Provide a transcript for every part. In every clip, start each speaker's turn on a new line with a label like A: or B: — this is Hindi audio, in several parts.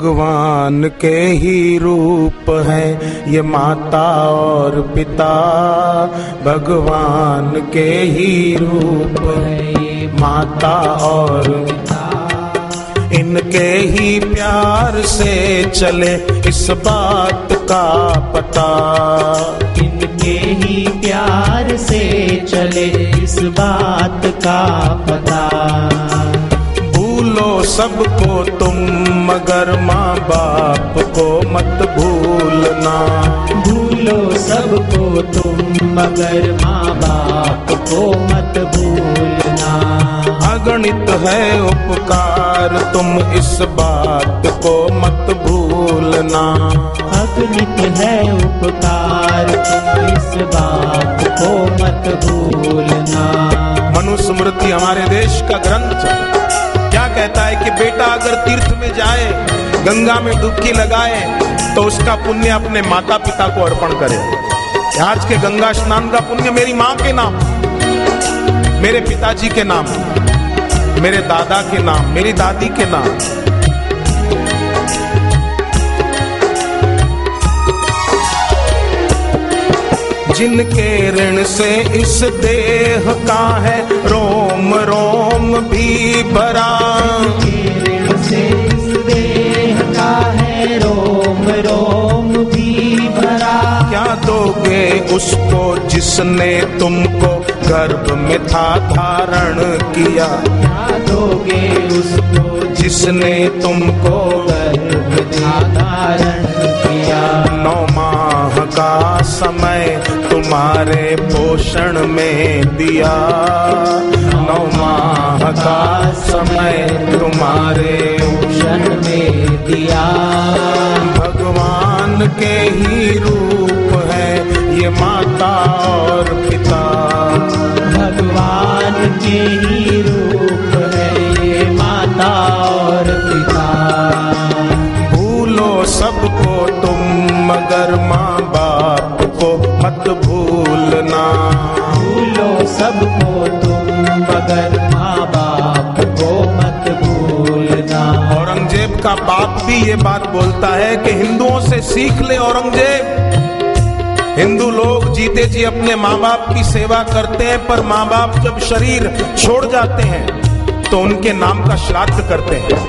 A: भगवान के ही रूप है, ये माता और पिता। भगवान के ही रूप है, ये माता और पिता। इनके ही प्यार से चले इस बात का पता।
B: इनके ही प्यार से चले इस बात का पता।
A: मत भूलना।
B: भूलो सबको तुम मगर माँ बाप को मत भूलना।
A: अगणित है उपकार तुम इस बात को मत भूलना।
B: अगणित है उपकार तुम इस बात को मत भूलना।
A: मनुस्मृति हमारे देश का ग्रंथ क्या कहता है कि बेटा, अगर तीर्थ में जाए, गंगा में डुबकी लगाए तो उसका पुण्य अपने माता पिता को अर्पण करे। आज के गंगा स्नान का पुण्य मेरी माँ के नाम, मेरे पिताजी के नाम, मेरे दादा के नाम, मेरी दादी के नाम। जिनके ऋण से इस देह का है रोम रोम भी भरा।
B: भरा
A: क्या दोगे उसको जिसने तुमको गर्भ में था धारण किया?
B: क्या दोगे उसको
A: जिसने तुमको
B: गर्भ में था धारण किया?
A: नौ माह का समय तुम्हारे पोषण में दिया। नौ माह का समय तुम्हारे
B: उषण में दिया।
A: भगवान के ही रूप है ये माता और पिता।
B: भगवान के ही रूप
A: बाप भी ये बात बोलता है कि हिंदुओं से सीख ले औरंगज़ेब। हिंदू लोग जीते जी अपने माँ बाप की सेवा करते हैं, पर माँ बाप जब शरीर छोड़ जाते हैं तो उनके नाम का श्राद्ध करते हैं।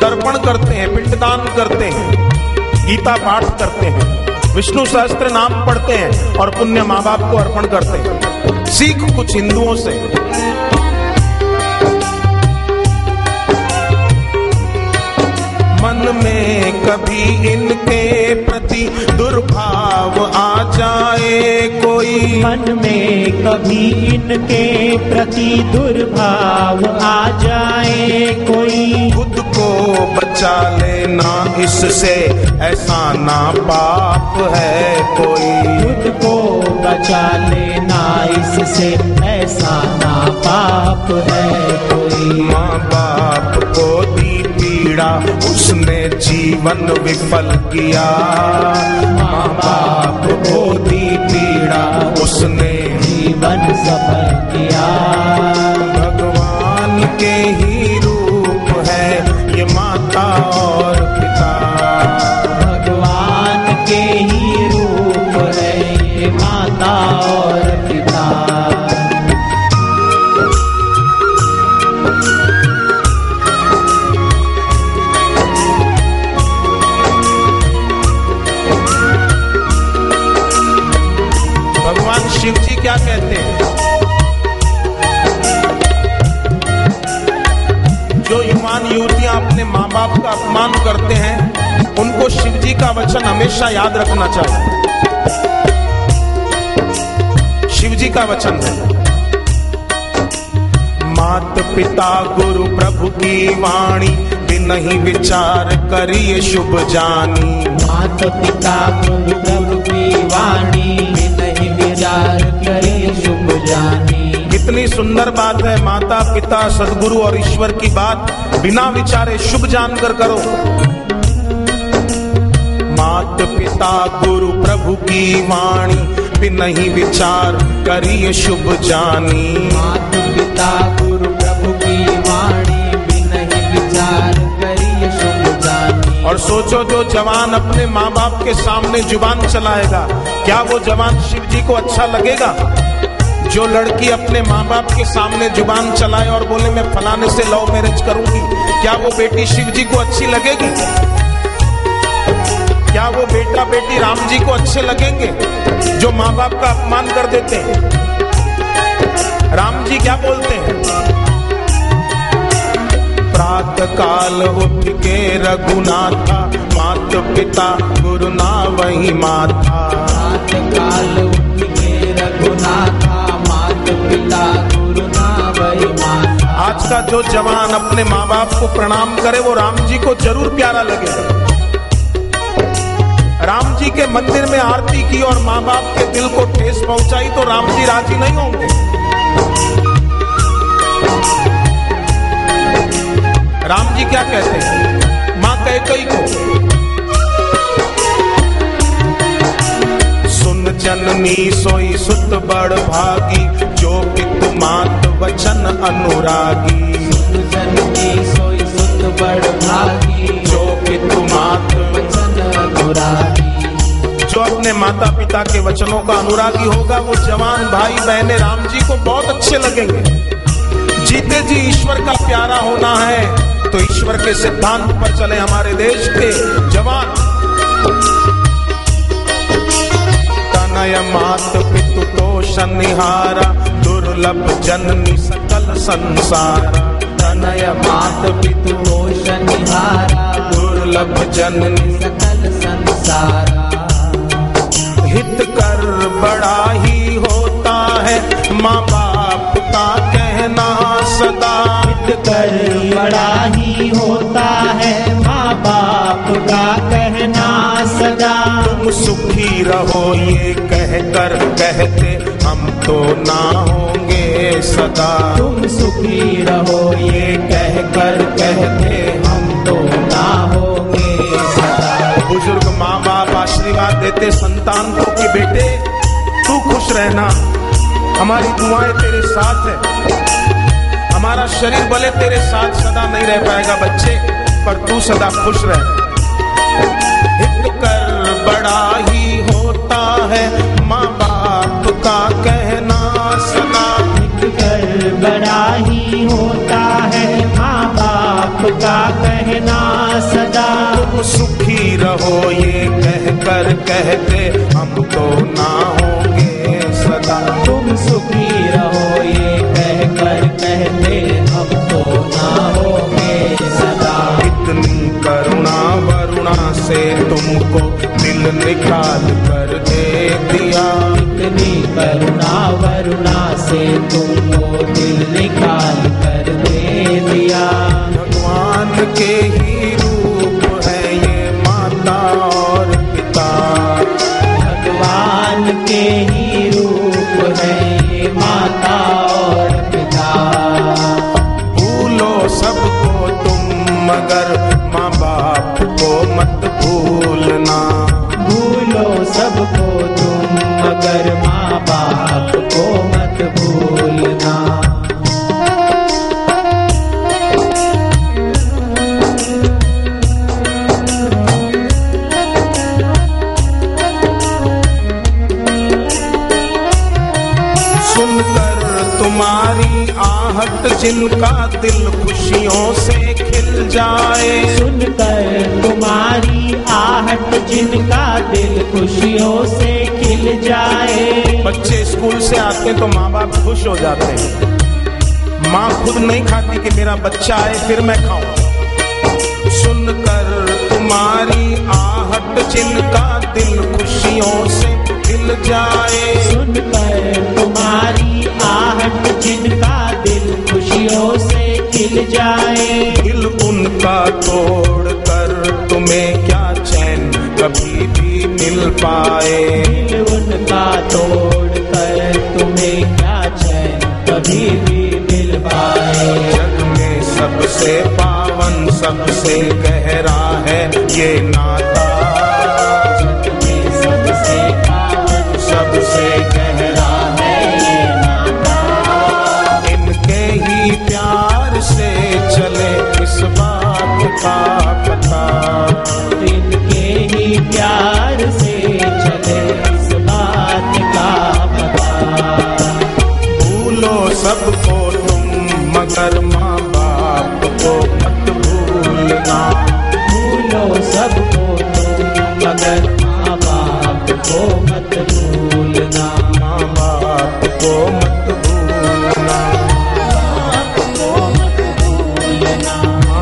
A: तर्पण करते हैं, पिंडदान करते हैं, गीता पाठ करते हैं, विष्णु सहस्त्र नाम पढ़ते हैं और पुण्य माँ बाप को अर्पण करते हैं। सीख कुछ हिंदुओं से। कभी इनके प्रति दुर्भाव आ जाए कोई।
B: मन में कभी इनके प्रति दुर्भाव आ जाए कोई।
A: खुद को बचा लेना इससे ऐसा ना पाप है कोई।
B: खुद को बचा लेना इससे ऐसा ना पाप है कोई।
A: माँ बाप को दी पीड़ा, उसने जीवन विफल किया। माँ बाप को दी पीड़ा, उसने
B: जीवन सफल किया।
A: भगवान के ही रूप है, ये माता बाप का अपमान करते हैं, उनको शिव जी का वचन हमेशा याद रखना चाहिए। शिव जी का वचन है। मात पिता गुरु प्रभु की वाणी, बिन ही विचार करिए शुभ जानी।
B: मात पिता गुरु प्रभु की वाणी नहीं विचार करे शुभ जानी।
A: कितनी सुंदर बात है माता पिता सदगुरु और ईश्वर की बात। बिना विचारे शुभ जानकर करो। मात पिता गुरु प्रभु की वाणी बिन ही विचार करिए शुभ जानी।
B: मात पिता गुरु प्रभु की वाणी बिन ही विचार करिए शुभ
A: सोचो जो जवान अपने माँ बाप के सामने ज़ुबान चलाएगा क्या वो जवान शिव जी को अच्छा लगेगा? जो लड़की अपने माँ बाप के सामने ज़ुबान चलाए और बोले, मैं फलाने से लव मैरिज करूँगी। क्या वो बेटी शिव जी को अच्छी लगेगी? क्या वो बेटा बेटी राम जी को अच्छे लगेंगे, जो माँ बाप का अपमान कर देते हैं? राम जी क्या बोलते हैं? प्रात काल उठ के रघुनाथा मात पिता गुरु ना वही माता
B: रात काल उठ के रघुनाथा
A: का जो जवान अपने माँ बाप को प्रणाम करे, वो राम जी को ज़रूर प्यारा लगेगा राम जी के मंदिर में आरती की और माँ बाप के दिल को ठेस पहुंचाई तो राम जी राज़ी नहीं होंगे। राम जी क्या कहते हैं? माँ कैकई को, सुन जननी सोई सुत बड़ भागी, जो पितु मात वचन अनुरागी।
B: जननी सोई सुत बड़ भागी
A: जो
B: वचन अनुरागी।
A: जो अपने माता पिता के वचनों का अनुरागी होगा, वो जवान भाई बहने राम जी को बहुत अच्छे लगेंगे। जीते जी ईश्वर का प्यारा होना है तो ईश्वर के सिद्धांत पर चले हमारे देश के जवान। तनय मात पितु तोष निहारा दुर्लभ जननी सकल संसार।
B: तनय मात पितु निहारा।
A: दुर्लभ जननी
B: सकल संसार।
A: हित कर बड़ा ही होता है। माँ बाप का कहना सदा।
B: हित कर बड़ा ही होता है। माँ बाप का कहना
A: तुम सुखी रहो ये कह कर कहते हम तो ना होंगे सदा।
B: तुम सुखी रहो ये कह कर कहते हम तो ना होंगे सदा।
A: बुज़ुर्ग माँ बाप आशीर्वाद देते संतान को कि बेटे तू खुश रहना। हमारी दुआएँ तेरे साथ है। हमारा शरीर भले तेरे साथ सदा नहीं रह पाएगा बच्चे पर तू सदा खुश रह। हित कर बड़ा ही होता है माँ बाप का कहना सदा
B: कर बड़ा ही होता है माँ बाप का कहना सदा।
A: तुम सुखी रहो ये कह कर कहते हम तो ना होंगे से तुमको दिल निकाल कर दे दिया।
B: इतनी करुणा वरुणा से तुमको दिल निकाल कर दे दिया।
A: भगवान के ही जिनका दिल खुशियों से खिल जाए।
B: सुनकर तुम्हारी आहट जिनका दिल खुशियों से खिल जाए।
A: बच्चे स्कूल से आते हैं तो माँ बाप खुश हो जाते हैं। माँ खुद नहीं खाती कि मेरा बच्चा आए फिर मैं खाऊं। सुनकर तुम्हारी आहट जिनका दिल खुशियों से खिल जाए।
B: सुनकर तुम्हारी आहट जिनका दिल खुशियों से खिल जाए।
A: दिल उनका तोड़ कर तुम्हें क्या चैन कभी भी मिल पाए?
B: दिल उनका तोड़ कर तुम्हें क्या चैन कभी भी मिल पाए।
A: जग में सबसे पावन सबसे गहरा है ये नाता।
B: पर माँ
A: बाप को मत भूलना। भूलो सबको
B: मगर माँ बाप को मत भूलना।
A: माँ बाप को मत भूलना।
B: बाप को मत भूलना।